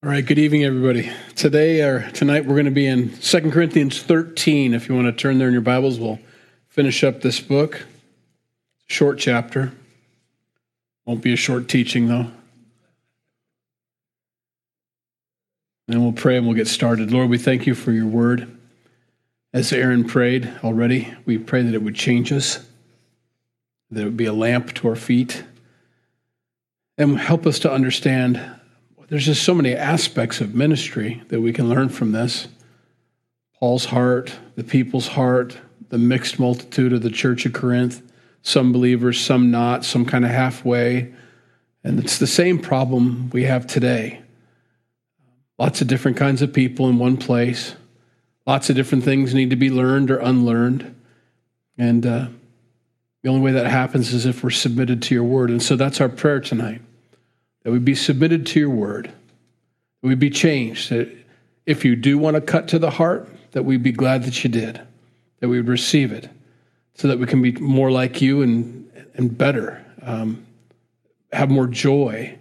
All right, good evening, everybody. Today or tonight, we're going to be in 2 Corinthians 13. If you want to turn there in your Bibles, we'll finish up this book. Short chapter. Won't be a short teaching, though. And we'll pray and we'll get started. Lord, we thank you for your word. As Aaron prayed already, we pray that it would change us, that it would be a lamp to our feet, and help us to understand there's just so many aspects of ministry that we can learn from this. Paul's heart, the people's heart, the mixed multitude of the church of Corinth, some believers, some not, some kind of halfway. And it's the same problem we have today. Lots of different kinds of people in one place. Lots of different things need to be learned or unlearned. And uh, the only way that happens is if we're submitted to your word. And so that's our prayer tonight that we be submitted to your word, that we be changed, that if you do want to cut to the heart, that we'd be glad that you did, that we would receive it, so that we can be more like you and, and better, um, have more joy.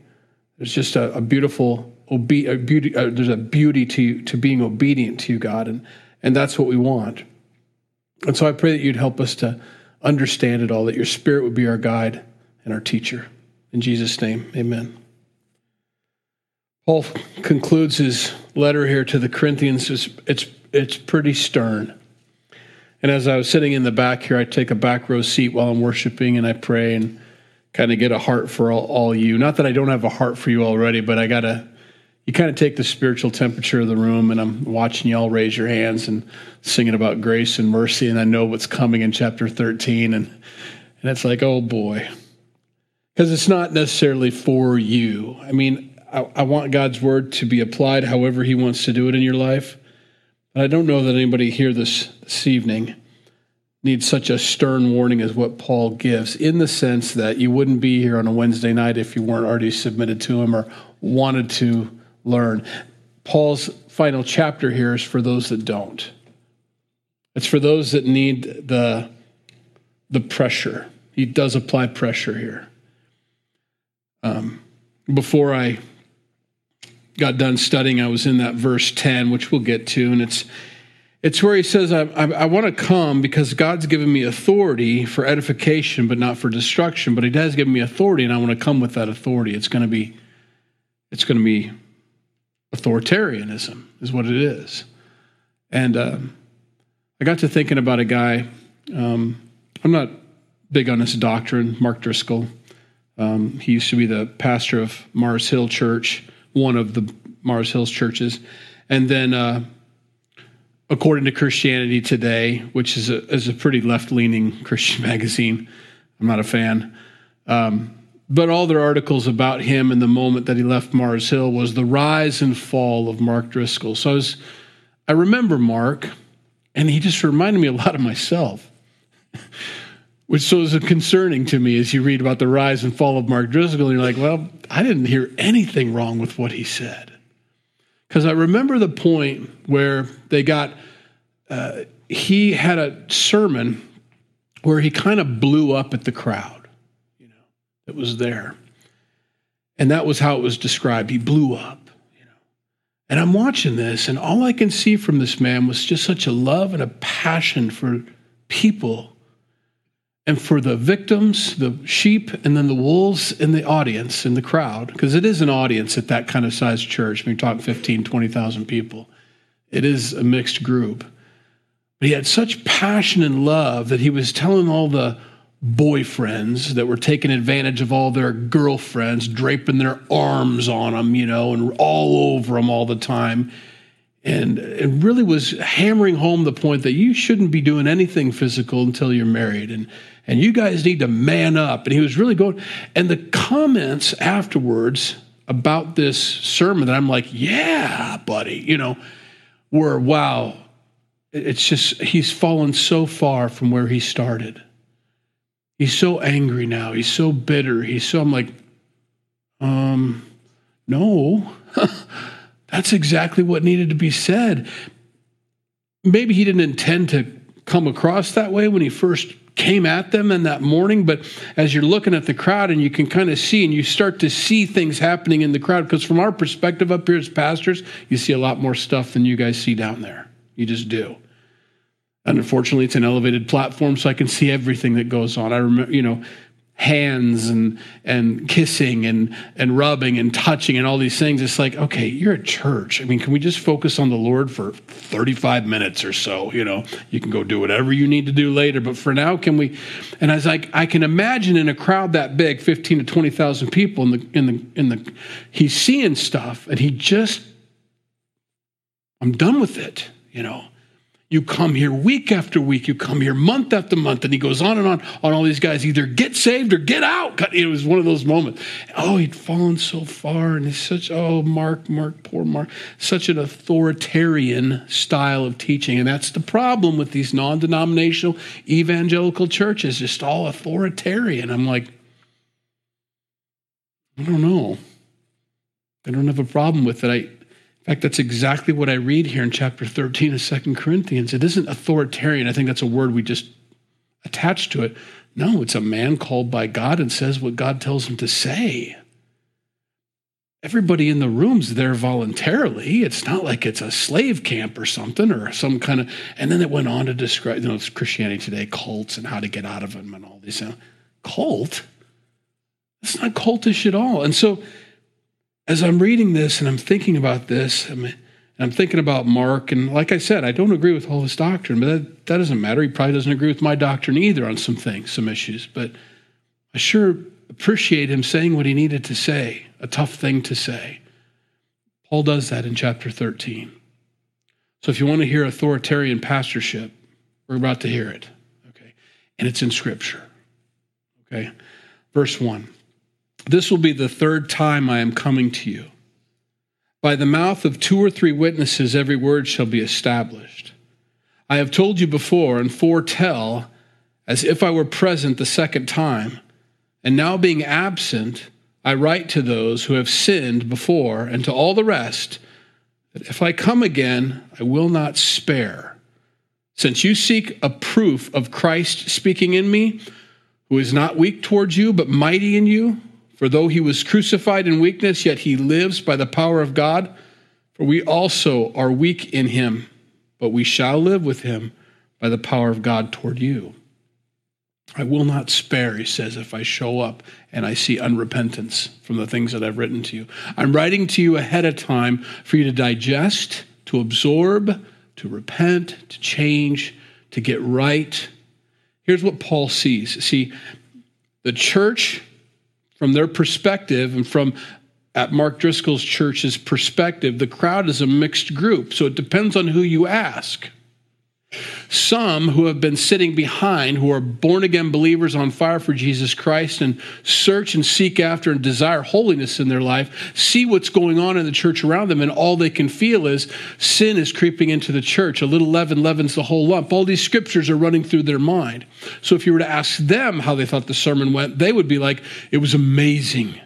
There's just a, a beautiful obe- a beauty. Uh, there's a beauty to to being obedient to you, God, and and that's what we want. And so I pray that you'd help us to understand it all, that your Spirit would be our guide and our teacher. In Jesus' name, Amen. Paul concludes his letter here to the Corinthians. It's, it's, it's pretty stern. And as I was sitting in the back here, I take a back row seat while I'm worshiping and I pray and kind of get a heart for all, all you. Not that I don't have a heart for you already, but I got to, you kind of take the spiritual temperature of the room and I'm watching y'all raise your hands and singing about grace and mercy. And I know what's coming in chapter 13. And, and it's like, oh boy. Because it's not necessarily for you. I mean, I, I want God's word to be applied however He wants to do it in your life. But I don't know that anybody here this, this evening needs such a stern warning as what Paul gives, in the sense that you wouldn't be here on a Wednesday night if you weren't already submitted to Him or wanted to learn. Paul's final chapter here is for those that don't. It's for those that need the, the pressure. He does apply pressure here. Um, before I got done studying, I was in that verse 10, which we'll get to, and it's it's where he says, I, I, I want to come because God's given me authority for edification, but not for destruction. But he has given me authority, and I want to come with that authority. It's going to be, it's going to be authoritarianism, is what it is. And uh, I got to thinking about a guy. Um, I'm not big on this doctrine, Mark Driscoll. Um, he used to be the pastor of Mars Hill Church one of the Mars Hills churches. And then, uh, according to Christianity Today, which is a, is a pretty left leaning Christian magazine, I'm not a fan. Um, but all their articles about him and the moment that he left Mars Hill was the rise and fall of Mark Driscoll. So I, was, I remember Mark, and he just reminded me a lot of myself. which so is concerning to me as you read about the rise and fall of Mark Driscoll. And you're like, well, I didn't hear anything wrong with what he said. Because I remember the point where they got, uh, he had a sermon where he kind of blew up at the crowd, you know, that was there. And that was how it was described. He blew up, you know. And I'm watching this, and all I can see from this man was just such a love and a passion for people and for the victims, the sheep, and then the wolves in the audience, in the crowd, because it is an audience at that kind of size church. When you talk 15, 20,000 people, it is a mixed group. But he had such passion and love that he was telling all the boyfriends that were taking advantage of all their girlfriends, draping their arms on them, you know, and all over them all the time and it really was hammering home the point that you shouldn't be doing anything physical until you're married and and you guys need to man up. And he was really going and the comments afterwards about this sermon that I'm like yeah buddy you know were wow it's just he's fallen so far from where he started. He's so angry now. He's so bitter. He's so I'm like um no. That's exactly what needed to be said. Maybe he didn't intend to come across that way when he first came at them in that morning, but as you're looking at the crowd and you can kind of see and you start to see things happening in the crowd, because from our perspective up here as pastors, you see a lot more stuff than you guys see down there. You just do. And unfortunately, it's an elevated platform, so I can see everything that goes on. I remember, you know, hands and and kissing and and rubbing and touching and all these things. It's like okay you're at church. I mean can we just focus on the lord for 35 minutes or so? You know you can go do whatever you need to do later but for now can we? And i was like i can imagine in a crowd that big 15 to 20,000 people in the in the in the he's seeing stuff and he just i'm done with it you know you come here week after week. You come here month after month. And he goes on and on on all these guys. Either get saved or get out. It was one of those moments. Oh, he'd fallen so far. And he's such, oh, Mark, Mark, poor Mark. Such an authoritarian style of teaching. And that's the problem with these non denominational evangelical churches, just all authoritarian. I'm like, I don't know. I don't have a problem with it. I, fact, that's exactly what I read here in chapter 13 of Second Corinthians. It isn't authoritarian. I think that's a word we just attach to it. No, it's a man called by God and says what God tells him to say. Everybody in the room's there voluntarily. It's not like it's a slave camp or something or some kind of. And then it went on to describe, you know, it's Christianity today, cults and how to get out of them and all these. Cult? It's not cultish at all. And so as I'm reading this and I'm thinking about this, I'm, I'm thinking about Mark, and like I said, I don't agree with all his doctrine, but that, that doesn't matter. He probably doesn't agree with my doctrine either on some things, some issues. But I sure appreciate him saying what he needed to say, a tough thing to say. Paul does that in chapter 13. So if you want to hear authoritarian pastorship, we're about to hear it. Okay. And it's in Scripture. Okay. Verse 1. This will be the third time I am coming to you. By the mouth of two or three witnesses, every word shall be established. I have told you before and foretell as if I were present the second time. And now being absent, I write to those who have sinned before and to all the rest that if I come again, I will not spare. Since you seek a proof of Christ speaking in me, who is not weak towards you, but mighty in you, for though he was crucified in weakness, yet he lives by the power of God. For we also are weak in him, but we shall live with him by the power of God toward you. I will not spare, he says, if I show up and I see unrepentance from the things that I've written to you. I'm writing to you ahead of time for you to digest, to absorb, to repent, to change, to get right. Here's what Paul sees. See, the church from their perspective and from at Mark Driscoll's church's perspective, the crowd is a mixed group. So it depends on who you ask. Some who have been sitting behind, who are born again believers on fire for Jesus Christ and search and seek after and desire holiness in their life, see what's going on in the church around them, and all they can feel is sin is creeping into the church. A little leaven leavens the whole lump. All these scriptures are running through their mind. So if you were to ask them how they thought the sermon went, they would be like, it was amazing.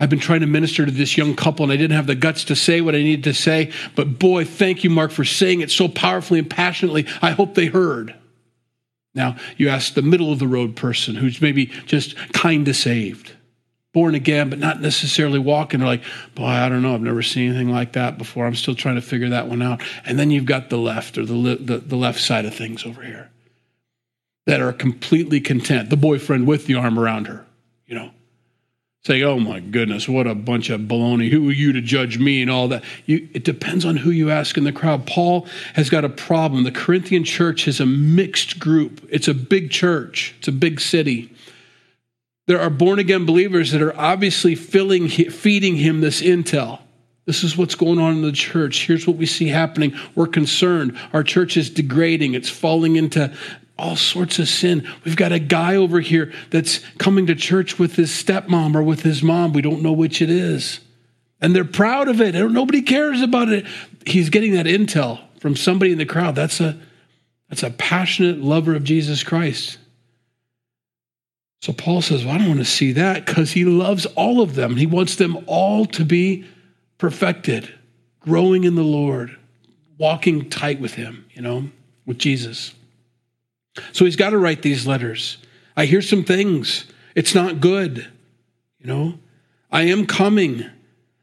I've been trying to minister to this young couple and I didn't have the guts to say what I needed to say. But boy, thank you, Mark, for saying it so powerfully and passionately. I hope they heard. Now, you ask the middle of the road person who's maybe just kind of saved, born again, but not necessarily walking. They're like, boy, I don't know. I've never seen anything like that before. I'm still trying to figure that one out. And then you've got the left or the, the, the left side of things over here that are completely content. The boyfriend with the arm around her, you know say, oh my goodness, what a bunch of baloney. Who are you to judge me and all that? You, it depends on who you ask in the crowd. Paul has got a problem. The Corinthian church is a mixed group, it's a big church, it's a big city. There are born again believers that are obviously filling, feeding him this intel. This is what's going on in the church. Here's what we see happening. We're concerned. Our church is degrading. It's falling into all sorts of sin. We've got a guy over here that's coming to church with his stepmom or with his mom. We don't know which it is. And they're proud of it. Nobody cares about it. He's getting that intel from somebody in the crowd. That's a that's a passionate lover of Jesus Christ. So Paul says, Well, I don't want to see that because he loves all of them. He wants them all to be perfected, growing in the Lord, walking tight with him, you know, with Jesus. So he's got to write these letters. I hear some things. It's not good. You know, I am coming.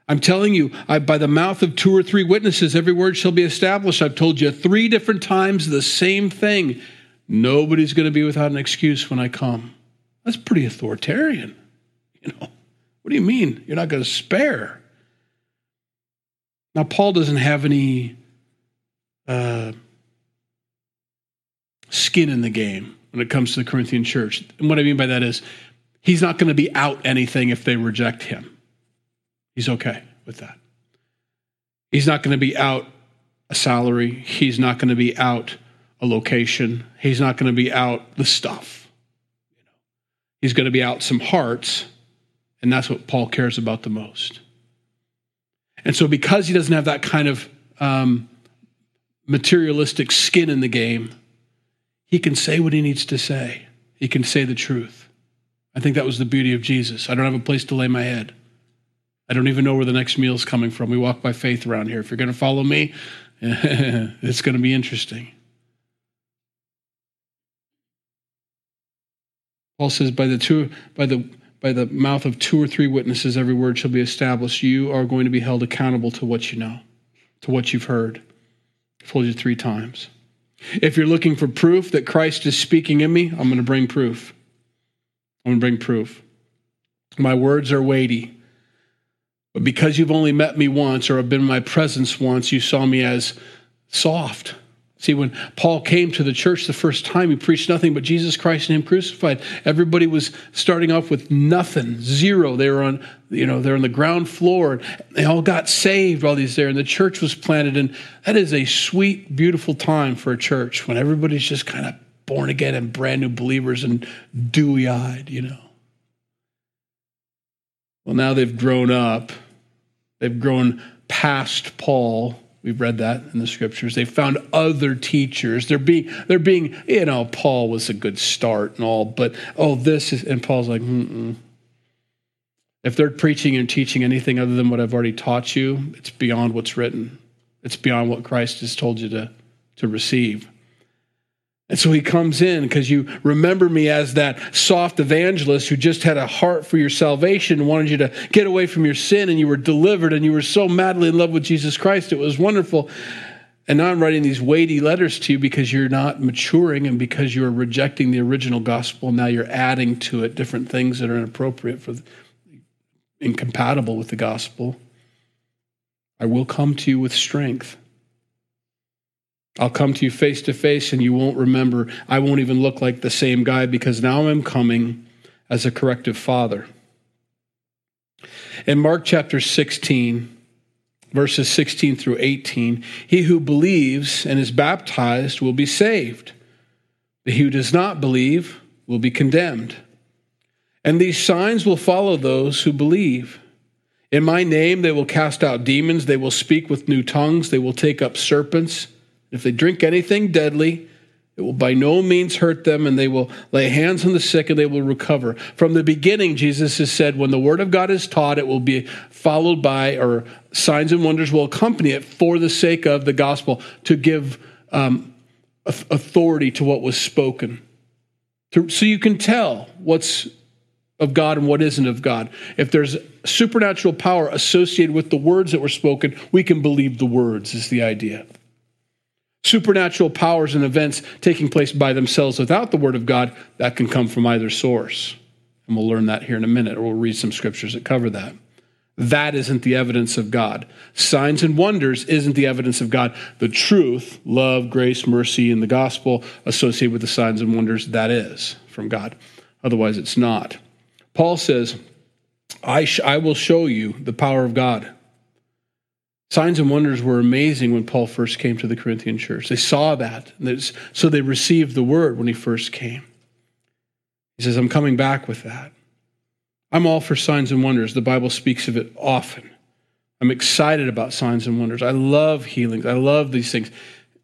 I'm telling you, I, by the mouth of two or three witnesses, every word shall be established. I've told you three different times the same thing. Nobody's going to be without an excuse when I come. That's pretty authoritarian. You know, what do you mean? You're not going to spare? Now, Paul doesn't have any uh, skin in the game when it comes to the Corinthian church. And what I mean by that is he's not going to be out anything if they reject him. He's okay with that. He's not going to be out a salary. He's not going to be out a location. He's not going to be out the stuff. He's going to be out some hearts, and that's what Paul cares about the most. And so, because he doesn't have that kind of um, materialistic skin in the game, he can say what he needs to say. He can say the truth. I think that was the beauty of Jesus. I don't have a place to lay my head. I don't even know where the next meal is coming from. We walk by faith around here. If you're going to follow me, it's going to be interesting. Paul says, by the two, by the by the mouth of two or three witnesses, every word shall be established. You are going to be held accountable to what you know, to what you've heard. I've told you three times. If you're looking for proof that Christ is speaking in me, I'm going to bring proof. I'm going to bring proof. My words are weighty. But because you've only met me once or have been in my presence once, you saw me as soft. See, when Paul came to the church the first time, he preached nothing but Jesus Christ and Him crucified. Everybody was starting off with nothing, zero. They were on, you know, they're on the ground floor. And they all got saved while he's there, and the church was planted. And that is a sweet, beautiful time for a church when everybody's just kind of born again and brand new believers and dewy eyed, you know. Well, now they've grown up. They've grown past Paul We've read that in the scriptures. They found other teachers. They're being, they're being, you know, Paul was a good start and all, but oh, this is, and Paul's like, mm If they're preaching and teaching anything other than what I've already taught you, it's beyond what's written. It's beyond what Christ has told you to, to receive. And so he comes in because you remember me as that soft evangelist who just had a heart for your salvation and wanted you to get away from your sin and you were delivered and you were so madly in love with Jesus Christ. It was wonderful. And now I'm writing these weighty letters to you because you're not maturing and because you're rejecting the original gospel. Now you're adding to it different things that are inappropriate for incompatible with the gospel. I will come to you with strength. I'll come to you face to face and you won't remember. I won't even look like the same guy because now I'm coming as a corrective father. In Mark chapter 16, verses 16 through 18, he who believes and is baptized will be saved, but he who does not believe will be condemned. And these signs will follow those who believe. In my name they will cast out demons, they will speak with new tongues, they will take up serpents. If they drink anything deadly, it will by no means hurt them, and they will lay hands on the sick and they will recover. From the beginning, Jesus has said, when the word of God is taught, it will be followed by, or signs and wonders will accompany it for the sake of the gospel to give um, authority to what was spoken. So you can tell what's of God and what isn't of God. If there's supernatural power associated with the words that were spoken, we can believe the words, is the idea supernatural powers and events taking place by themselves without the Word of God, that can come from either source. And we'll learn that here in a minute, or we'll read some scriptures that cover that. That isn't the evidence of God. Signs and wonders isn't the evidence of God. The truth, love, grace, mercy, and the gospel associated with the signs and wonders, that is from God. Otherwise, it's not. Paul says, I, sh- I will show you the power of God. Signs and wonders were amazing when Paul first came to the Corinthian church. They saw that, so they received the word when he first came. He says, I'm coming back with that. I'm all for signs and wonders. The Bible speaks of it often. I'm excited about signs and wonders. I love healings. I love these things.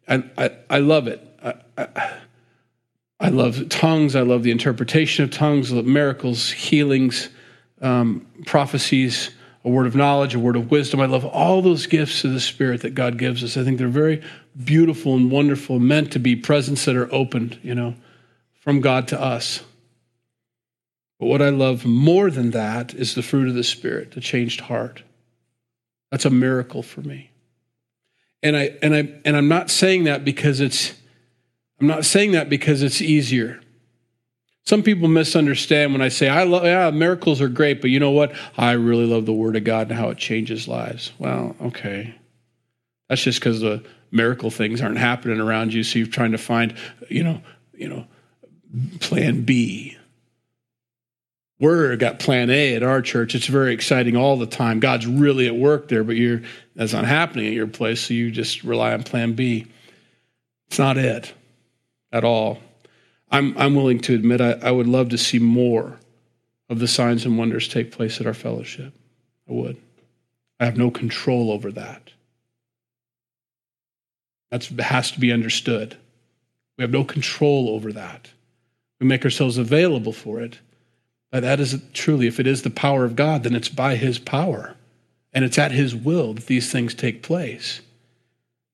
I, I, I love it. I, I, I, love tongues. I love the interpretation of tongues, miracles, healings, um, prophecies a word of knowledge, a word of wisdom. I love all those gifts of the Spirit that God gives us. I think they're very beautiful and wonderful, meant to be presents that are opened, you know. from God to us. But what I love more than that is the fruit of the Spirit, the changed heart. That's a miracle for me. And I and I and I'm not saying that because it's I'm not saying that because it's easier. Some people misunderstand when I say I love yeah, miracles are great, but you know what? I really love the word of God and how it changes lives. Well, okay. That's just because the miracle things aren't happening around you, so you're trying to find, you know, you know, plan B. We're got plan A at our church. It's very exciting all the time. God's really at work there, but you're that's not happening at your place, so you just rely on plan B. It's not it at all. I'm, I'm willing to admit I, I would love to see more of the signs and wonders take place at our fellowship. I would. I have no control over that. That has to be understood. We have no control over that. We make ourselves available for it. But that is truly, if it is the power of God, then it's by His power. And it's at His will that these things take place.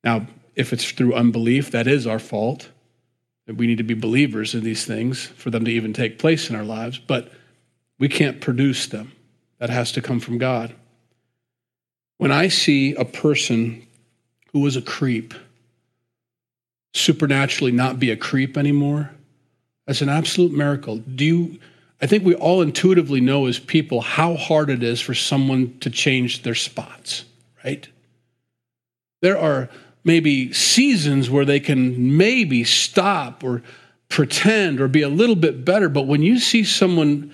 Now, if it's through unbelief, that is our fault. We need to be believers in these things for them to even take place in our lives, but we can't produce them. That has to come from God. When I see a person who was a creep supernaturally not be a creep anymore, that's an absolute miracle. Do you I think we all intuitively know as people how hard it is for someone to change their spots, right? There are maybe seasons where they can maybe stop or pretend or be a little bit better. But when you see someone,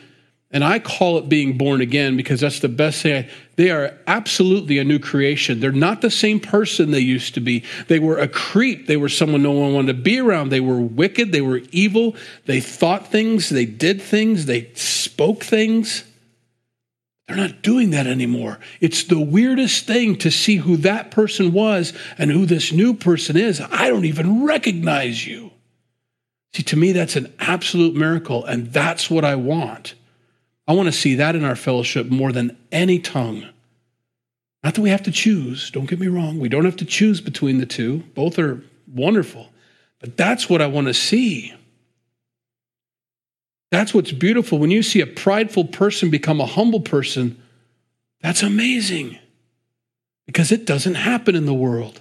and I call it being born again because that's the best thing, they are absolutely a new creation. They're not the same person they used to be. They were a creep. They were someone no one wanted to be around. They were wicked. They were evil. They thought things. They did things. They spoke things. They're not doing that anymore. It's the weirdest thing to see who that person was and who this new person is. I don't even recognize you. See, to me, that's an absolute miracle, and that's what I want. I want to see that in our fellowship more than any tongue. Not that we have to choose, don't get me wrong. We don't have to choose between the two, both are wonderful. But that's what I want to see. That's what's beautiful. When you see a prideful person become a humble person, that's amazing because it doesn't happen in the world.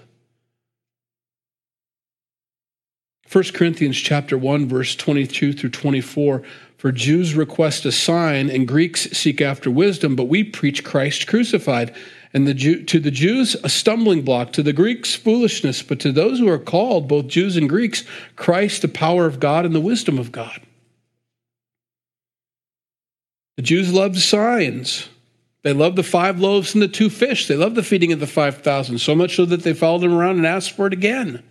1 Corinthians chapter 1 verse 22 through 24 for Jews request a sign and Greeks seek after wisdom but we preach Christ crucified and the Jew, to the Jews a stumbling block to the Greeks foolishness but to those who are called both Jews and Greeks Christ the power of God and the wisdom of God the Jews loved signs. They loved the five loaves and the two fish. They loved the feeding of the 5,000, so much so that they followed him around and asked for it again.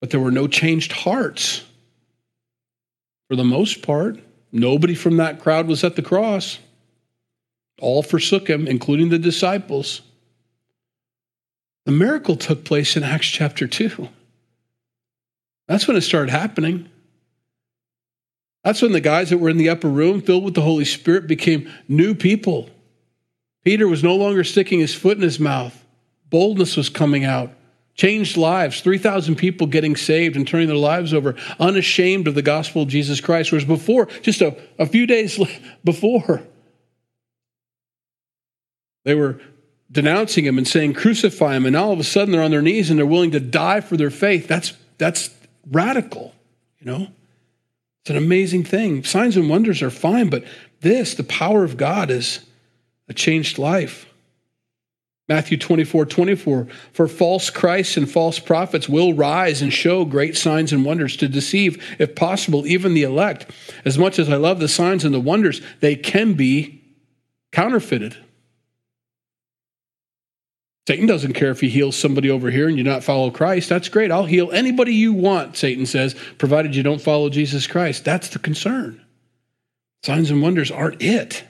But there were no changed hearts. For the most part, nobody from that crowd was at the cross. All forsook him, including the disciples. The miracle took place in Acts chapter 2. That's when it started happening. That's when the guys that were in the upper room, filled with the Holy Spirit, became new people. Peter was no longer sticking his foot in his mouth. Boldness was coming out. Changed lives. 3,000 people getting saved and turning their lives over, unashamed of the gospel of Jesus Christ. Whereas before, just a, a few days before, they were denouncing him and saying, crucify him. And all of a sudden they're on their knees and they're willing to die for their faith. That's, that's radical, you know? It's an amazing thing. Signs and wonders are fine, but this, the power of God, is a changed life. Matthew 24, 24. For false Christs and false prophets will rise and show great signs and wonders to deceive, if possible, even the elect. As much as I love the signs and the wonders, they can be counterfeited. Satan doesn't care if he heals somebody over here and you not follow Christ. That's great. I'll heal anybody you want, Satan says, provided you don't follow Jesus Christ. That's the concern. Signs and wonders aren't it.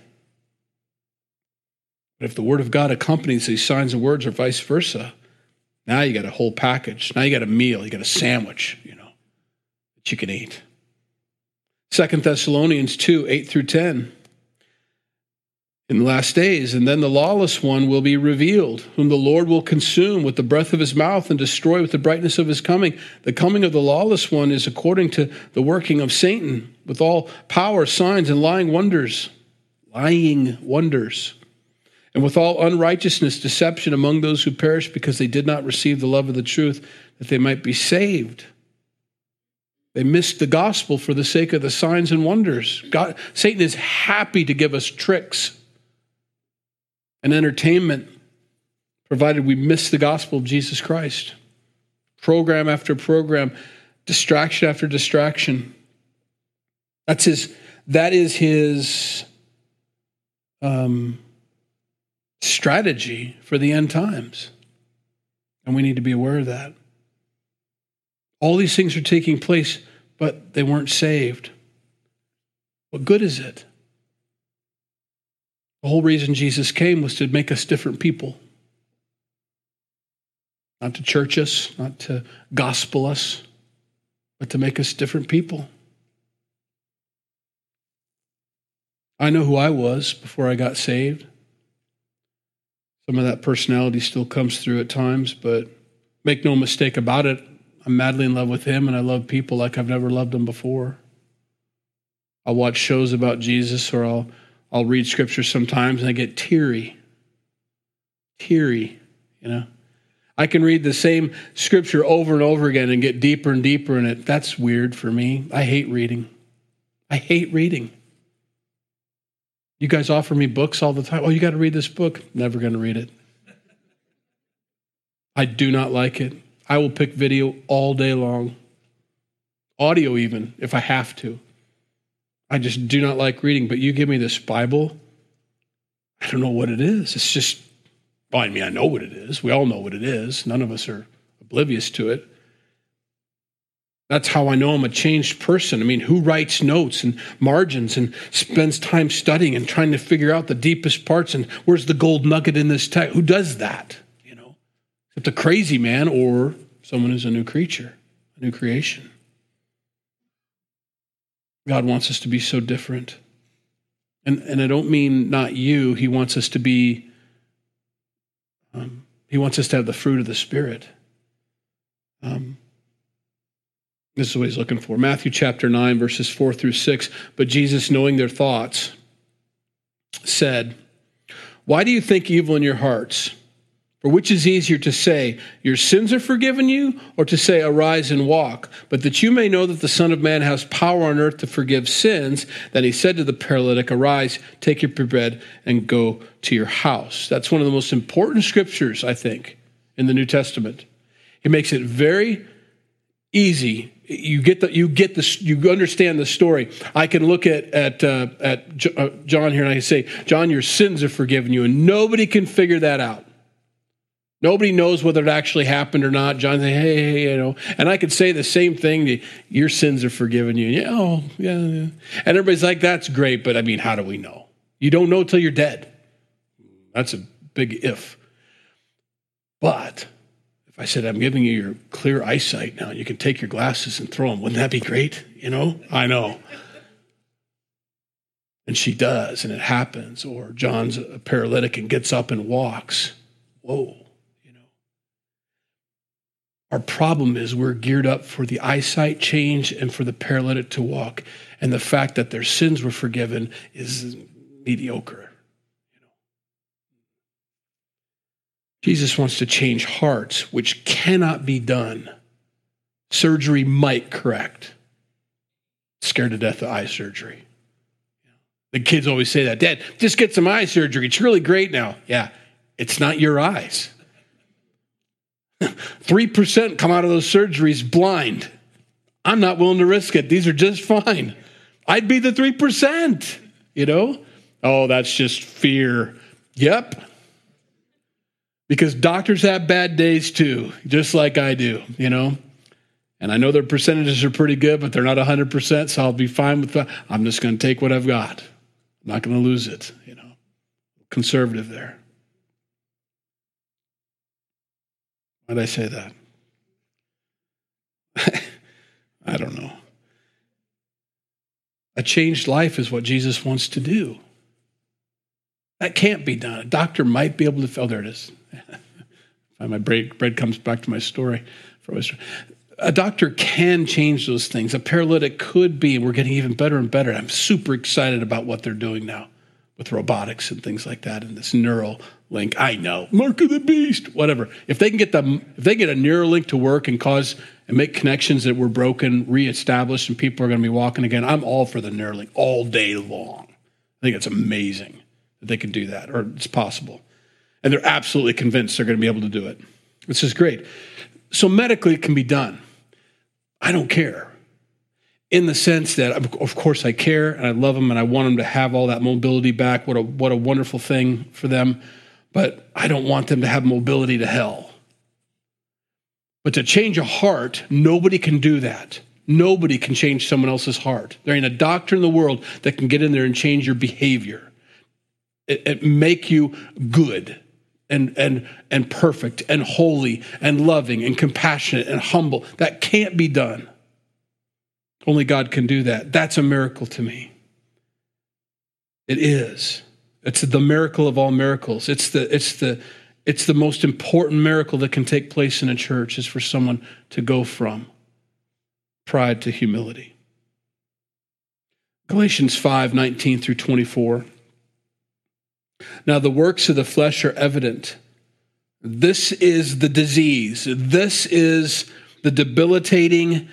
But if the word of God accompanies these signs and words or vice versa, now you got a whole package. Now you got a meal, you got a sandwich, you know, that you can eat. Second Thessalonians 2, 8 through 10. In the last days. And then the lawless one will be revealed, whom the Lord will consume with the breath of his mouth and destroy with the brightness of his coming. The coming of the lawless one is according to the working of Satan, with all power, signs, and lying wonders. Lying wonders. And with all unrighteousness, deception among those who perish because they did not receive the love of the truth, that they might be saved. They missed the gospel for the sake of the signs and wonders. God, Satan is happy to give us tricks and entertainment, provided we miss the gospel of Jesus Christ. Program after program, distraction after distraction. That's his, that is his um, strategy for the end times. And we need to be aware of that. All these things are taking place, but they weren't saved. What good is it? The whole reason Jesus came was to make us different people. Not to church us, not to gospel us, but to make us different people. I know who I was before I got saved. Some of that personality still comes through at times, but make no mistake about it, I'm madly in love with Him and I love people like I've never loved them before. I'll watch shows about Jesus or I'll I'll read scripture sometimes and I get teary. Teary, you know. I can read the same scripture over and over again and get deeper and deeper in it. That's weird for me. I hate reading. I hate reading. You guys offer me books all the time. Oh, you got to read this book. Never going to read it. I do not like it. I will pick video all day long, audio even, if I have to. I just do not like reading, but you give me this Bible, I don't know what it is. It's just, well, I mean, I know what it is. We all know what it is. None of us are oblivious to it. That's how I know I'm a changed person. I mean, who writes notes and margins and spends time studying and trying to figure out the deepest parts and where's the gold nugget in this text? Who does that? You know, except a crazy man or someone who's a new creature, a new creation. God wants us to be so different. And, and I don't mean not you, He wants us to be, um, He wants us to have the fruit of the Spirit. Um, this is what He's looking for. Matthew chapter 9, verses 4 through 6. But Jesus, knowing their thoughts, said, Why do you think evil in your hearts? For which is easier to say, Your sins are forgiven you, or to say, Arise and walk? But that you may know that the Son of Man has power on earth to forgive sins, then he said to the paralytic, Arise, take your bed, and go to your house. That's one of the most important scriptures, I think, in the New Testament. He makes it very easy. You get the you get the you understand the story. I can look at at uh, at uh, John here and I can say, John, your sins are forgiven you, and nobody can figure that out. Nobody knows whether it actually happened or not. John say, hey, hey, you know, and I could say the same thing. Your sins are forgiven you. Yeah, oh, yeah, yeah. And everybody's like, that's great, but I mean, how do we know? You don't know till you're dead. That's a big if. But if I said, I'm giving you your clear eyesight now, you can take your glasses and throw them, wouldn't that be great? You know? I know. And she does, and it happens. Or John's a paralytic and gets up and walks. Whoa. Our problem is we're geared up for the eyesight change and for the paralytic to walk. And the fact that their sins were forgiven is mediocre. Jesus wants to change hearts, which cannot be done. Surgery might correct. Scared to death of eye surgery. The kids always say that, Dad, just get some eye surgery. It's really great now. Yeah, it's not your eyes. 3% come out of those surgeries blind. I'm not willing to risk it. These are just fine. I'd be the 3%, you know? Oh, that's just fear. Yep. Because doctors have bad days too, just like I do, you know? And I know their percentages are pretty good, but they're not 100%, so I'll be fine with that. I'm just going to take what I've got. I'm not going to lose it, you know? Conservative there. Why did I say that? I don't know. A changed life is what Jesus wants to do. That can't be done. A doctor might be able to. Oh, there it is. my bread, bread comes back to my story. A doctor can change those things. A paralytic could be, we're getting even better and better. I'm super excited about what they're doing now with robotics and things like that and this neural link. I know, mark of the beast, whatever. If they can get the if they get a Neuralink to work and cause and make connections that were broken reestablished and people are going to be walking again, I'm all for the Neuralink all day long. I think it's amazing that they can do that, or it's possible. And they're absolutely convinced they're going to be able to do it. This is great. So medically it can be done. I don't care. In the sense that, of course, I care and I love them and I want them to have all that mobility back. What a, what a wonderful thing for them but I don't want them to have mobility to hell. But to change a heart, nobody can do that. Nobody can change someone else's heart. There ain't a doctor in the world that can get in there and change your behavior, it, make you good and, and, and perfect and holy and loving and compassionate and humble. That can't be done. Only God can do that. That's a miracle to me. It is. It's the miracle of all miracles. It's the, it's the, it's the most important miracle that can take place in a church is for someone to go from pride to humility. Galatians 5 19 through 24. Now, the works of the flesh are evident. This is the disease. This is the debilitating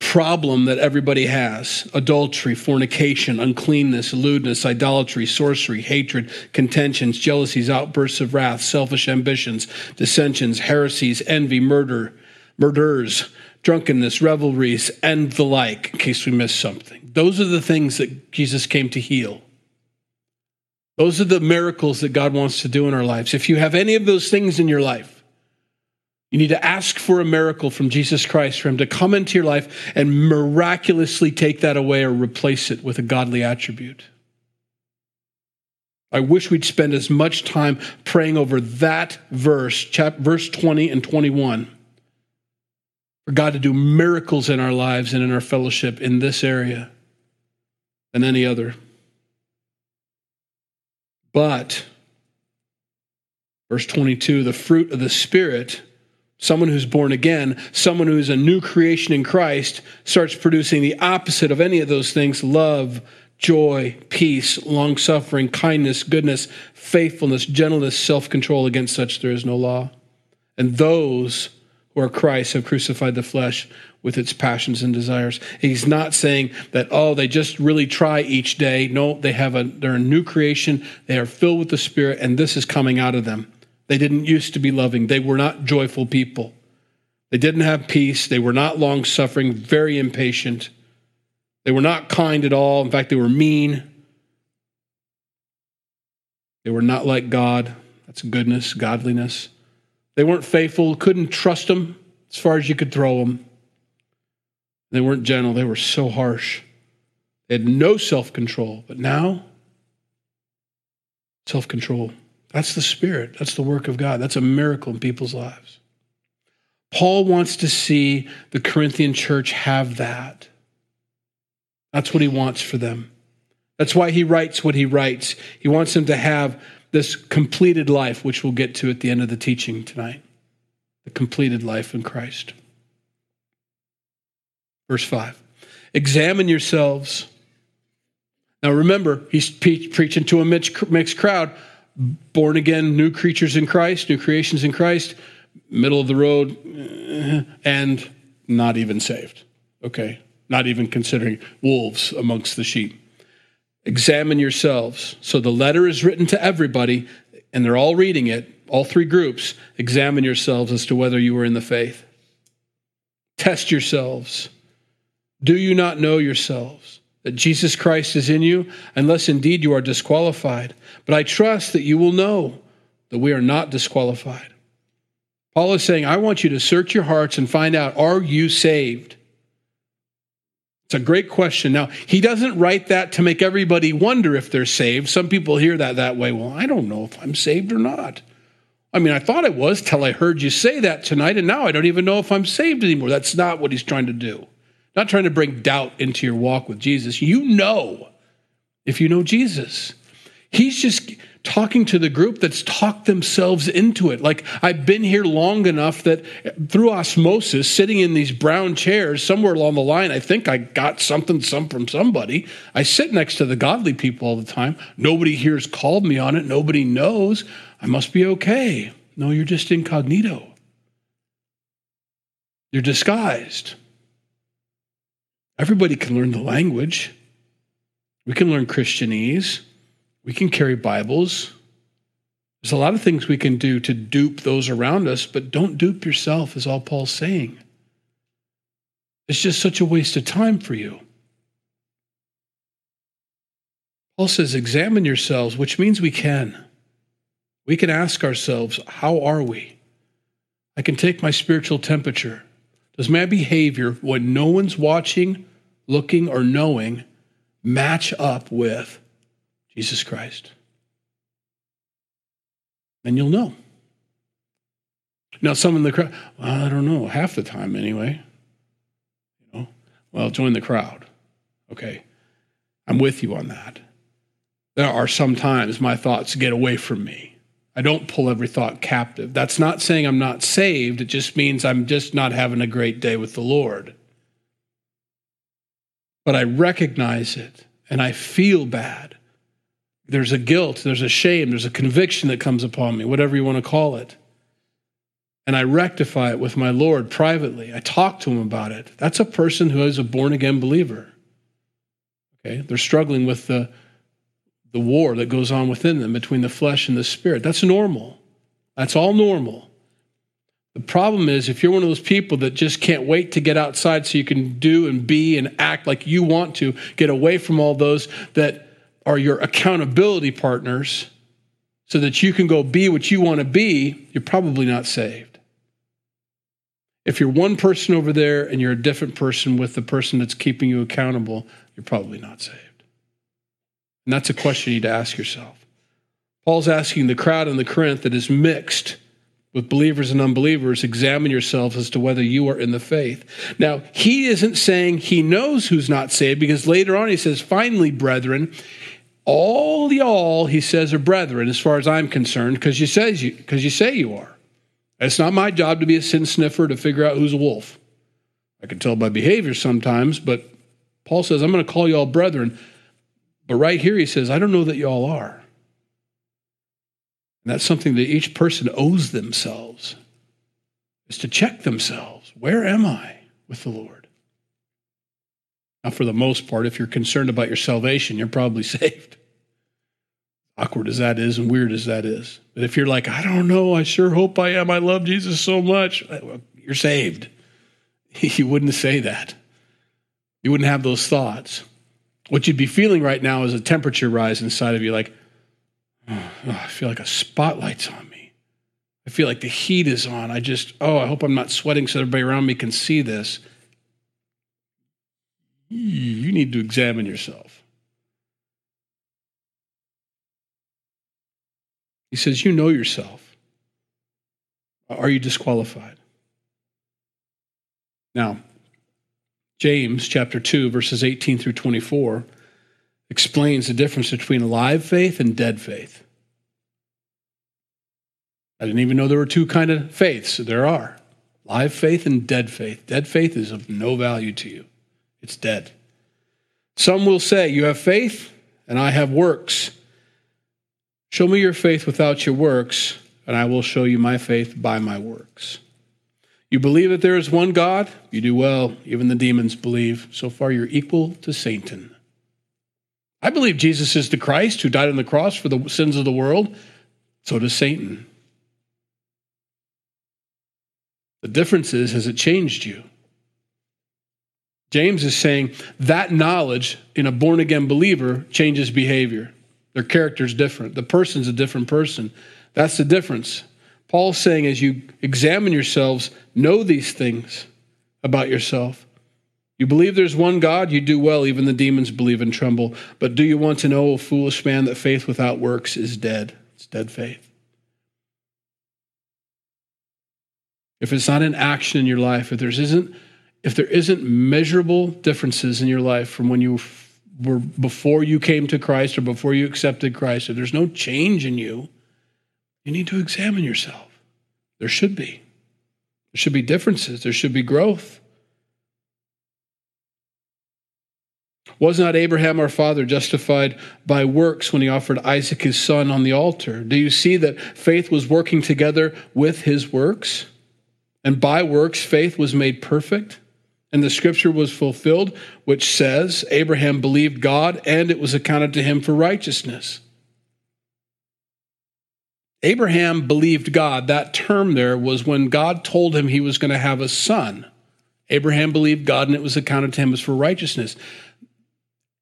problem that everybody has adultery, fornication, uncleanness, lewdness, idolatry, sorcery, hatred, contentions, jealousies, outbursts of wrath, selfish ambitions, dissensions, heresies, envy, murder, murders, drunkenness, revelries, and the like, in case we miss something. Those are the things that Jesus came to heal. Those are the miracles that God wants to do in our lives. If you have any of those things in your life, you need to ask for a miracle from Jesus Christ for him to come into your life and miraculously take that away or replace it with a godly attribute. I wish we'd spend as much time praying over that verse, chapter, verse 20 and 21, for God to do miracles in our lives and in our fellowship in this area than any other. But, verse 22, the fruit of the Spirit someone who's born again, someone who's a new creation in Christ, starts producing the opposite of any of those things love, joy, peace, long suffering, kindness, goodness, faithfulness, gentleness, self control. Against such there is no law. And those who are Christ have crucified the flesh with its passions and desires. He's not saying that, oh, they just really try each day. No, they have a they're a new creation, they are filled with the Spirit, and this is coming out of them. They didn't used to be loving. They were not joyful people. They didn't have peace. They were not long suffering, very impatient. They were not kind at all. In fact, they were mean. They were not like God. That's goodness, godliness. They weren't faithful, couldn't trust them as far as you could throw them. They weren't gentle, they were so harsh. They had no self control. But now, self control. That's the Spirit. That's the work of God. That's a miracle in people's lives. Paul wants to see the Corinthian church have that. That's what he wants for them. That's why he writes what he writes. He wants them to have this completed life, which we'll get to at the end of the teaching tonight. The completed life in Christ. Verse 5 Examine yourselves. Now remember, he's preaching to a mixed crowd born again, new creatures in Christ, new creations in Christ, middle of the road, and not even saved. Okay? Not even considering wolves amongst the sheep. Examine yourselves. So the letter is written to everybody, and they're all reading it, all three groups. Examine yourselves as to whether you are in the faith. Test yourselves. Do you not know yourselves? That Jesus Christ is in you, unless indeed you are disqualified. But I trust that you will know that we are not disqualified. Paul is saying, I want you to search your hearts and find out are you saved? It's a great question. Now, he doesn't write that to make everybody wonder if they're saved. Some people hear that that way. Well, I don't know if I'm saved or not. I mean, I thought I was till I heard you say that tonight, and now I don't even know if I'm saved anymore. That's not what he's trying to do. Not trying to bring doubt into your walk with Jesus. You know if you know Jesus. He's just talking to the group that's talked themselves into it. Like, I've been here long enough that through osmosis, sitting in these brown chairs, somewhere along the line, I think I got something some from somebody. I sit next to the godly people all the time. Nobody here's called me on it. Nobody knows. I must be okay. No, you're just incognito. You're disguised. Everybody can learn the language. We can learn Christianese. We can carry Bibles. There's a lot of things we can do to dupe those around us, but don't dupe yourself, is all Paul's saying. It's just such a waste of time for you. Paul says, examine yourselves, which means we can. We can ask ourselves, how are we? I can take my spiritual temperature. Does my behavior, when no one's watching, looking, or knowing, match up with Jesus Christ? And you'll know. Now, some in the crowd, well, I don't know, half the time anyway. You know, well, join the crowd. Okay, I'm with you on that. There are sometimes my thoughts get away from me. I don't pull every thought captive. That's not saying I'm not saved. It just means I'm just not having a great day with the Lord. But I recognize it and I feel bad. There's a guilt, there's a shame, there's a conviction that comes upon me, whatever you want to call it. And I rectify it with my Lord privately. I talk to him about it. That's a person who is a born again believer. Okay? They're struggling with the the war that goes on within them between the flesh and the spirit. That's normal. That's all normal. The problem is if you're one of those people that just can't wait to get outside so you can do and be and act like you want to, get away from all those that are your accountability partners so that you can go be what you want to be, you're probably not saved. If you're one person over there and you're a different person with the person that's keeping you accountable, you're probably not saved. And that's a question you need to ask yourself. Paul's asking the crowd in the Corinth that is mixed with believers and unbelievers, examine yourselves as to whether you are in the faith. Now, he isn't saying he knows who's not saved because later on he says, finally, brethren, all y'all, he says, are brethren as far as I'm concerned, because you says you you say you are. It's not my job to be a sin sniffer to figure out who's a wolf. I can tell by behavior sometimes, but Paul says, I'm going to call you all brethren. But right here, he says, I don't know that you all are. And that's something that each person owes themselves, is to check themselves. Where am I with the Lord? Now, for the most part, if you're concerned about your salvation, you're probably saved. Awkward as that is and weird as that is. But if you're like, I don't know, I sure hope I am, I love Jesus so much, eh, well, you're saved. You wouldn't say that. You wouldn't have those thoughts. What you'd be feeling right now is a temperature rise inside of you, like, oh, I feel like a spotlight's on me. I feel like the heat is on. I just, oh, I hope I'm not sweating so everybody around me can see this. You need to examine yourself. He says, You know yourself. Are you disqualified? Now, James chapter 2 verses 18 through 24 explains the difference between alive faith and dead faith. I didn't even know there were two kind of faiths. There are. Live faith and dead faith. Dead faith is of no value to you. It's dead. Some will say, You have faith and I have works. Show me your faith without your works, and I will show you my faith by my works. You believe that there is one God? You do well. Even the demons believe. So far, you're equal to Satan. I believe Jesus is the Christ who died on the cross for the sins of the world. So does Satan. The difference is, has it changed you? James is saying that knowledge in a born again believer changes behavior. Their character is different. The person's a different person. That's the difference. Paul's saying, as you examine yourselves, know these things about yourself. You believe there's one God, you do well. Even the demons believe and tremble. But do you want to know, O foolish man, that faith without works is dead? It's dead faith. If it's not an action in your life, if there isn't, if there isn't measurable differences in your life from when you were before you came to Christ or before you accepted Christ, if there's no change in you, you need to examine yourself. There should be. There should be differences, there should be growth. Was not Abraham our father justified by works when he offered Isaac his son on the altar? Do you see that faith was working together with his works? And by works, faith was made perfect? And the scripture was fulfilled, which says, Abraham believed God, and it was accounted to him for righteousness. Abraham believed God. That term there was when God told him he was going to have a son. Abraham believed God, and it was accounted to him as for righteousness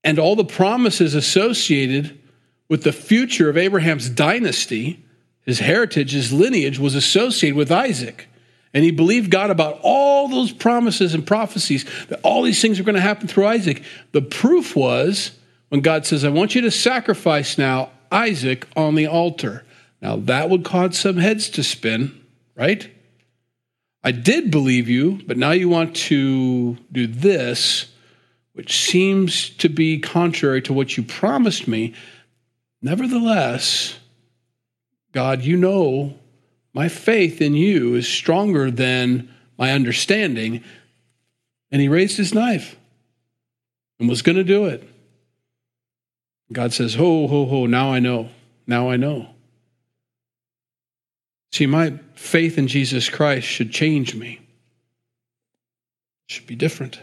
and all the promises associated with the future of Abraham's dynasty, his heritage, his lineage was associated with Isaac. And he believed God about all those promises and prophecies that all these things are going to happen through Isaac. The proof was when God says, I want you to sacrifice now Isaac on the altar. Now that would cause some heads to spin, right? I did believe you, but now you want to do this which seems to be contrary to what you promised me. Nevertheless, God, you know my faith in you is stronger than my understanding. And he raised his knife and was going to do it. God says, Ho, ho, ho, now I know. Now I know. See, my faith in Jesus Christ should change me, should be different.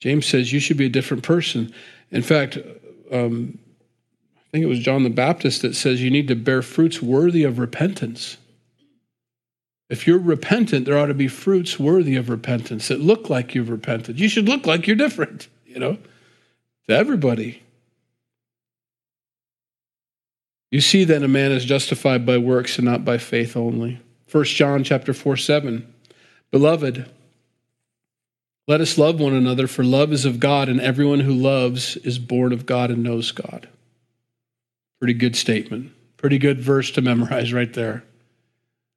James says you should be a different person. In fact, um, I think it was John the Baptist that says you need to bear fruits worthy of repentance. If you're repentant, there ought to be fruits worthy of repentance that look like you've repented. You should look like you're different, you know, to everybody. You see then a man is justified by works and not by faith only. 1 John chapter 4 7. Beloved, let us love one another, for love is of God, and everyone who loves is born of God and knows God. Pretty good statement. Pretty good verse to memorize right there.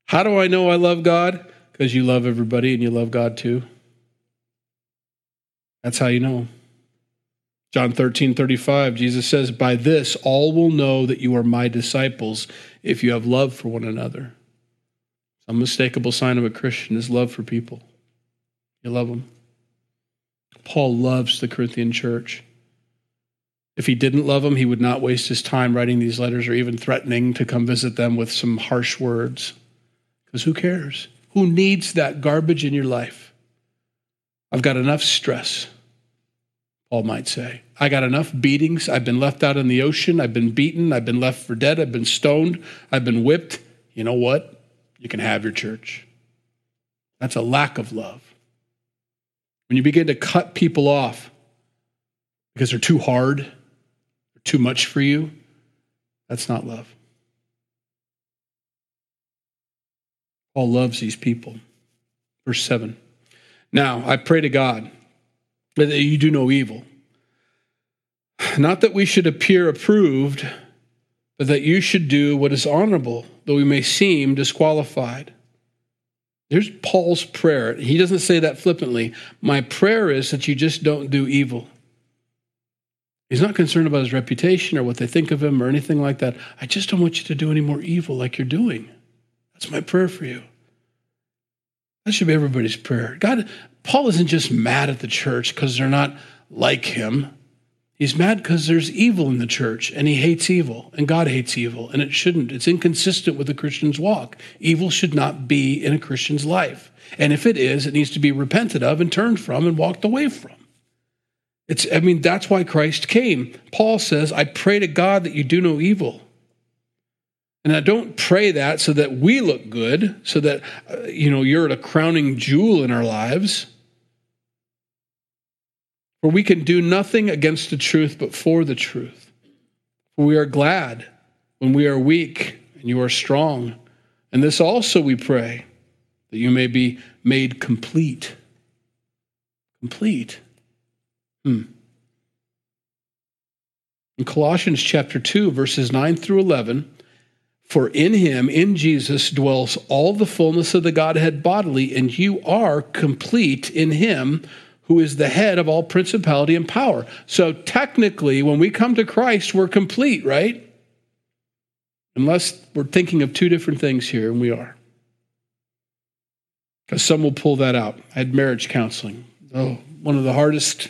How do I know I love God? Because you love everybody and you love God too. That's how you know. John 13, 35, Jesus says, By this all will know that you are my disciples if you have love for one another. Unmistakable sign of a Christian is love for people. You love them. Paul loves the Corinthian church. If he didn't love them, he would not waste his time writing these letters or even threatening to come visit them with some harsh words. Because who cares? Who needs that garbage in your life? I've got enough stress, Paul might say. I got enough beatings. I've been left out in the ocean. I've been beaten. I've been left for dead. I've been stoned. I've been whipped. You know what? You can have your church. That's a lack of love. When you begin to cut people off because they're too hard, too much for you, that's not love. Paul loves these people. Verse 7. Now, I pray to God that you do no evil. Not that we should appear approved, but that you should do what is honorable, though we may seem disqualified. Here's Paul's prayer. He doesn't say that flippantly. My prayer is that you just don't do evil. He's not concerned about his reputation or what they think of him or anything like that. I just don't want you to do any more evil like you're doing. That's my prayer for you. That should be everybody's prayer. God, Paul isn't just mad at the church because they're not like him. He's mad because there's evil in the church and he hates evil and God hates evil and it shouldn't. It's inconsistent with a Christian's walk. Evil should not be in a Christian's life. And if it is, it needs to be repented of and turned from and walked away from. It's, I mean, that's why Christ came. Paul says, I pray to God that you do no evil. And I don't pray that so that we look good, so that, uh, you know, you're a crowning jewel in our lives. For we can do nothing against the truth but for the truth. For we are glad when we are weak and you are strong. And this also we pray, that you may be made complete. Complete. Hmm. In Colossians chapter 2, verses 9 through 11, for in him, in Jesus, dwells all the fullness of the Godhead bodily, and you are complete in him who is the head of all principality and power. So technically, when we come to Christ, we're complete, right? Unless we're thinking of two different things here, and we are. Because some will pull that out. I had marriage counseling. Oh, one of the hardest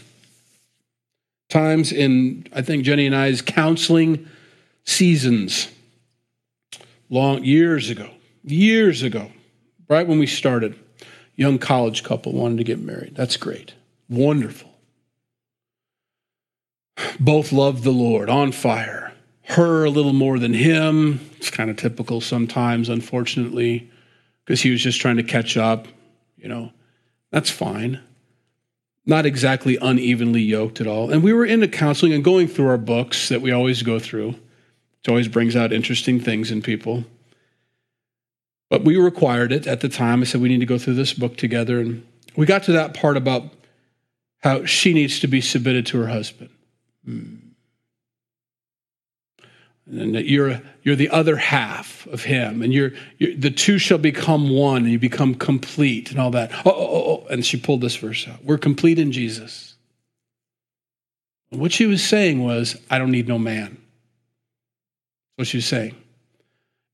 times in, I think, Jenny and I's counseling seasons. Long years ago, years ago, right when we started, young college couple wanted to get married. That's great. Wonderful. Both loved the Lord, on fire. Her a little more than him. It's kind of typical sometimes, unfortunately, because he was just trying to catch up. You know, that's fine. Not exactly unevenly yoked at all. And we were into counseling and going through our books that we always go through, which always brings out interesting things in people. But we required it at the time. I said, we need to go through this book together. And we got to that part about how she needs to be submitted to her husband. Hmm. And that you're, you're the other half of him, and you're, you're, the two shall become one, and you become complete, and all that. Oh, oh, oh, oh, and she pulled this verse out. We're complete in Jesus. what she was saying was, I don't need no man. What she was saying.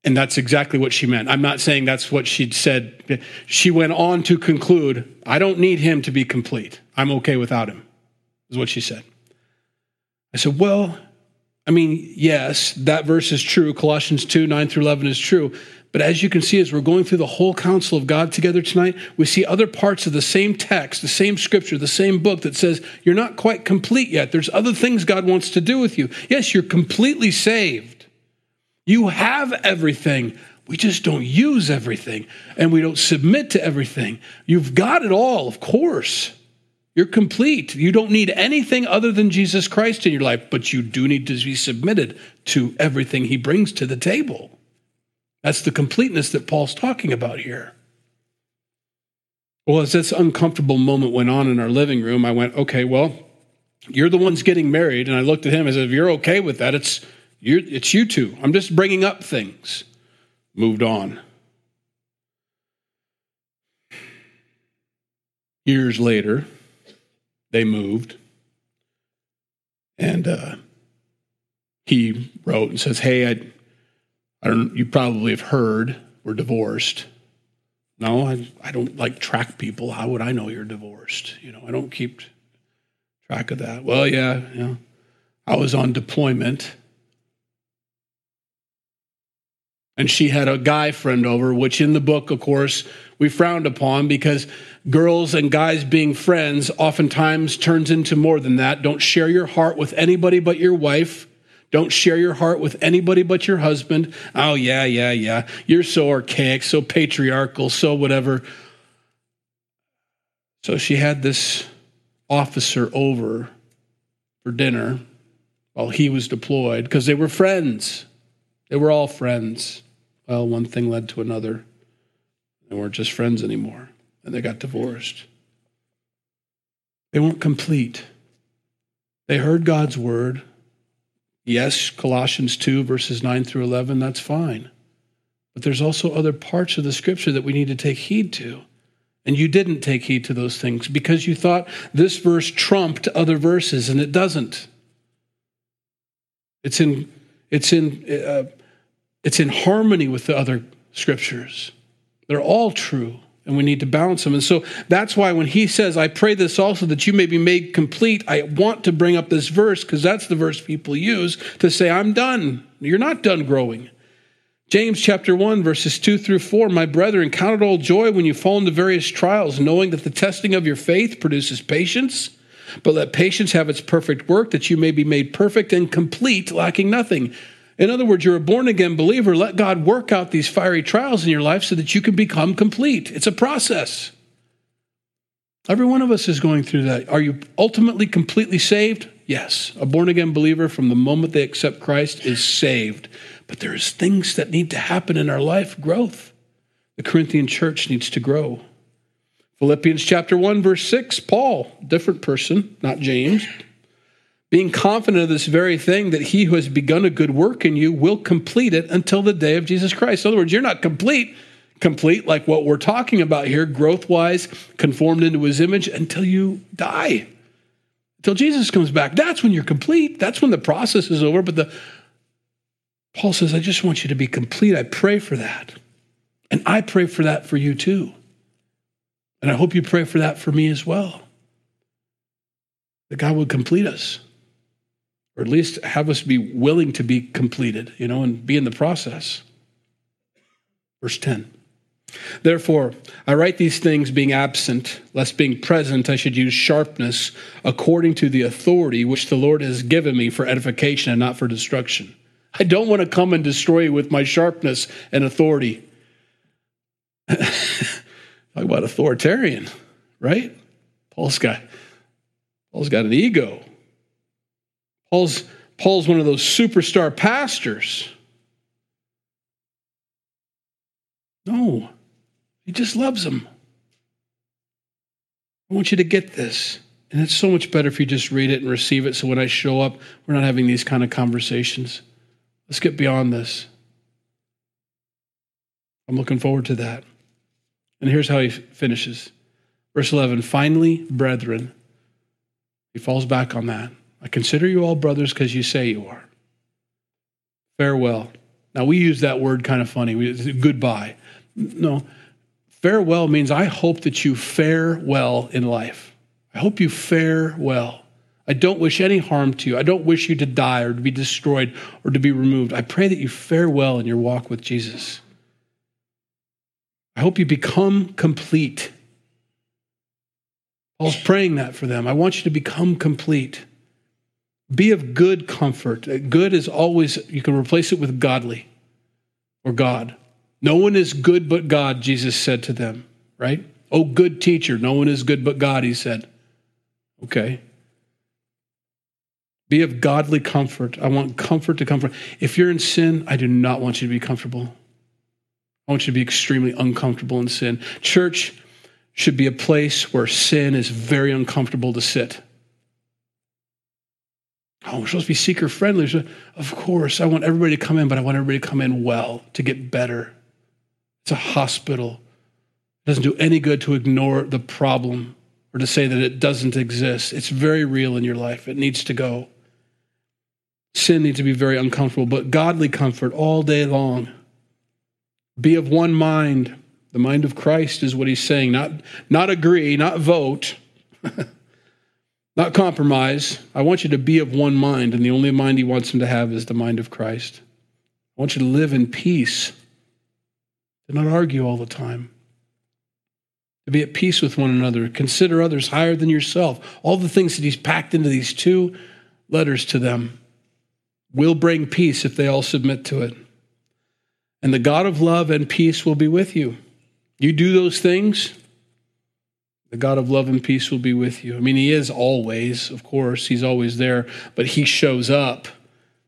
And that's exactly what she meant. I'm not saying that's what she'd said. She went on to conclude, I don't need him to be complete. I'm okay without him, is what she said. I said, Well, I mean, yes, that verse is true. Colossians 2 9 through 11 is true. But as you can see, as we're going through the whole counsel of God together tonight, we see other parts of the same text, the same scripture, the same book that says you're not quite complete yet. There's other things God wants to do with you. Yes, you're completely saved. You have everything. We just don't use everything and we don't submit to everything. You've got it all, of course. You're complete. You don't need anything other than Jesus Christ in your life, but you do need to be submitted to everything he brings to the table. That's the completeness that Paul's talking about here. Well, as this uncomfortable moment went on in our living room, I went, okay, well, you're the ones getting married. And I looked at him and said, if you're okay with that, it's, it's you two. I'm just bringing up things. Moved on. Years later, they moved. And uh, he wrote and says, Hey, I, I don't, you probably have heard we're divorced. No, I, I don't like track people. How would I know you're divorced? You know, I don't keep track of that. Well, yeah, yeah. I was on deployment and she had a guy friend over, which in the book, of course, we frowned upon because girls and guys being friends oftentimes turns into more than that. Don't share your heart with anybody but your wife. Don't share your heart with anybody but your husband. Oh, yeah, yeah, yeah. You're so archaic, so patriarchal, so whatever. So she had this officer over for dinner while he was deployed because they were friends. They were all friends. Well, one thing led to another. They weren't just friends anymore, and they got divorced. They weren't complete. They heard God's word. Yes, Colossians 2, verses 9 through 11, that's fine. But there's also other parts of the scripture that we need to take heed to. And you didn't take heed to those things because you thought this verse trumped other verses, and it doesn't. It's in, it's in, uh, it's in harmony with the other scriptures. They're all true, and we need to balance them. And so that's why when he says, I pray this also that you may be made complete, I want to bring up this verse because that's the verse people use to say, I'm done. You're not done growing. James chapter 1, verses 2 through 4 My brethren, count it all joy when you fall into various trials, knowing that the testing of your faith produces patience. But let patience have its perfect work, that you may be made perfect and complete, lacking nothing. In other words, you're a born again believer. Let God work out these fiery trials in your life so that you can become complete. It's a process. Every one of us is going through that. Are you ultimately completely saved? Yes. A born again believer from the moment they accept Christ is saved. But there's things that need to happen in our life growth. The Corinthian church needs to grow. Philippians chapter 1 verse 6, Paul, different person, not James, being confident of this very thing that he who has begun a good work in you will complete it until the day of Jesus Christ. In other words, you're not complete complete, like what we're talking about here, growth wise, conformed into his image until you die, until Jesus comes back. That's when you're complete. That's when the process is over. But the Paul says, I just want you to be complete. I pray for that. And I pray for that for you too. And I hope you pray for that for me as well. That God would complete us, or at least have us be willing to be completed, you know, and be in the process. Verse 10. Therefore, I write these things being absent, lest being present I should use sharpness according to the authority which the Lord has given me for edification and not for destruction. I don't want to come and destroy you with my sharpness and authority. Talk about authoritarian, right? Paul's got Paul's got an ego. Paul's Paul's one of those superstar pastors. No, he just loves them. I want you to get this. And it's so much better if you just read it and receive it. So when I show up, we're not having these kind of conversations. Let's get beyond this. I'm looking forward to that. And here's how he finishes. Verse 11 Finally, brethren, he falls back on that. I consider you all brothers because you say you are. Farewell. Now, we use that word kind of funny. We, goodbye. No, farewell means I hope that you fare well in life. I hope you fare well. I don't wish any harm to you. I don't wish you to die or to be destroyed or to be removed. I pray that you fare well in your walk with Jesus. I hope you become complete. Paul's praying that for them. I want you to become complete. Be of good comfort. Good is always, you can replace it with godly or God. No one is good but God, Jesus said to them, right? Oh, good teacher. No one is good but God, he said. Okay. Be of godly comfort. I want comfort to comfort. If you're in sin, I do not want you to be comfortable. I want you to be extremely uncomfortable in sin. Church should be a place where sin is very uncomfortable to sit. Oh, we're supposed to be seeker friendly. Of course, I want everybody to come in, but I want everybody to come in well, to get better. It's a hospital. It doesn't do any good to ignore the problem or to say that it doesn't exist. It's very real in your life. It needs to go. Sin needs to be very uncomfortable, but godly comfort all day long. Be of one mind. The mind of Christ is what he's saying. Not, not agree, not vote, not compromise. I want you to be of one mind, and the only mind he wants them to have is the mind of Christ. I want you to live in peace, to not argue all the time, to be at peace with one another, consider others higher than yourself. All the things that he's packed into these two letters to them will bring peace if they all submit to it. And the God of love and peace will be with you. You do those things, the God of love and peace will be with you. I mean, He is always, of course, He's always there, but He shows up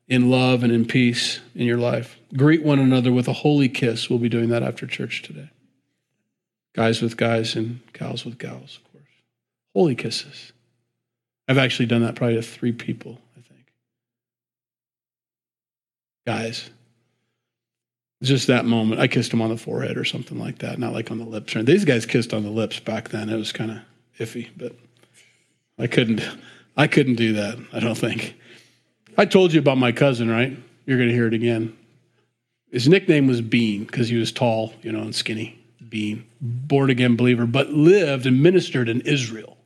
in love and in peace in your life. Greet one another with a holy kiss. We'll be doing that after church today. Guys with guys and gals with gals, of course. Holy kisses. I've actually done that probably to three people I think. guys. Just that moment. I kissed him on the forehead or something like that, not like on the lips. These guys kissed on the lips back then. It was kind of iffy, but I couldn't I couldn't do that, I don't think. I told you about my cousin, right? You're going to hear it again. His nickname was Bean because he was tall, you know, and skinny. Bean, born again believer, but lived and ministered in Israel.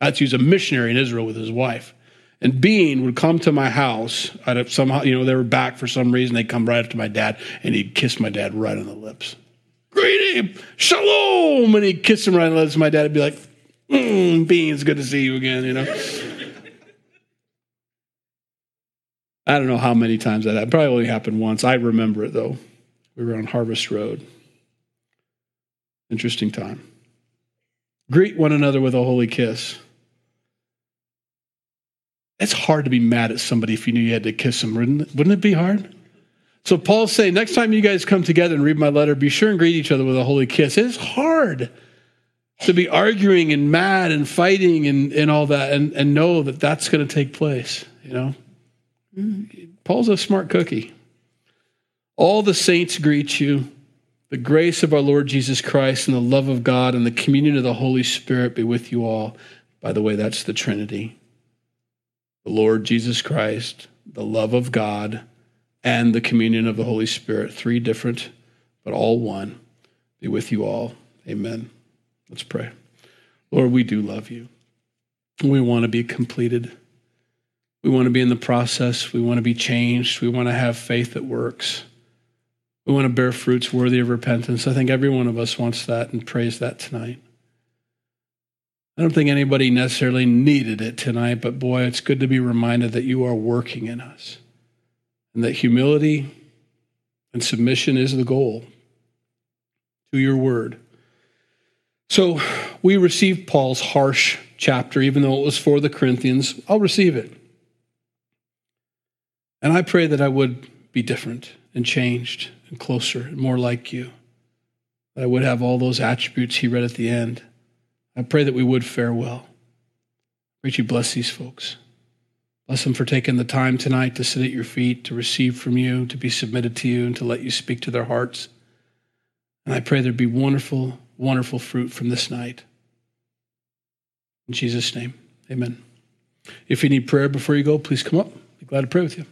That's he was a missionary in Israel with his wife. And Bean would come to my house. I'd somehow, you know, they were back for some reason. They'd come right up to my dad, and he'd kiss my dad right on the lips. Greet him, shalom, and he'd kiss him right on the lips. My dad would be like, mm, "Bean, it's good to see you again." You know. I don't know how many times that happened. Probably only happened once. I remember it though. We were on Harvest Road. Interesting time. Greet one another with a holy kiss. It's hard to be mad at somebody if you knew you had to kiss them, wouldn't it? Wouldn't it be hard? So Paul's saying, next time you guys come together and read my letter, be sure and greet each other with a holy kiss. It's hard to be arguing and mad and fighting and, and all that and, and know that that's going to take place, you know? Mm-hmm. Paul's a smart cookie. All the saints greet you. The grace of our Lord Jesus Christ and the love of God and the communion of the Holy Spirit be with you all. By the way, that's the Trinity. The Lord Jesus Christ, the love of God, and the communion of the Holy Spirit. Three different, but all one. Be with you all. Amen. Let's pray. Lord, we do love you. We want to be completed. We want to be in the process. We want to be changed. We want to have faith that works. We want to bear fruits worthy of repentance. I think every one of us wants that and prays that tonight. I don't think anybody necessarily needed it tonight, but boy, it's good to be reminded that you are working in us and that humility and submission is the goal to your word. So we received Paul's harsh chapter, even though it was for the Corinthians. I'll receive it. And I pray that I would be different and changed and closer and more like you. That I would have all those attributes he read at the end. I pray that we would fare well. Pray you bless these folks. Bless them for taking the time tonight to sit at your feet, to receive from you, to be submitted to you, and to let you speak to their hearts. And I pray there'd be wonderful, wonderful fruit from this night. In Jesus' name, amen. If you need prayer before you go, please come up. I'd Be glad to pray with you.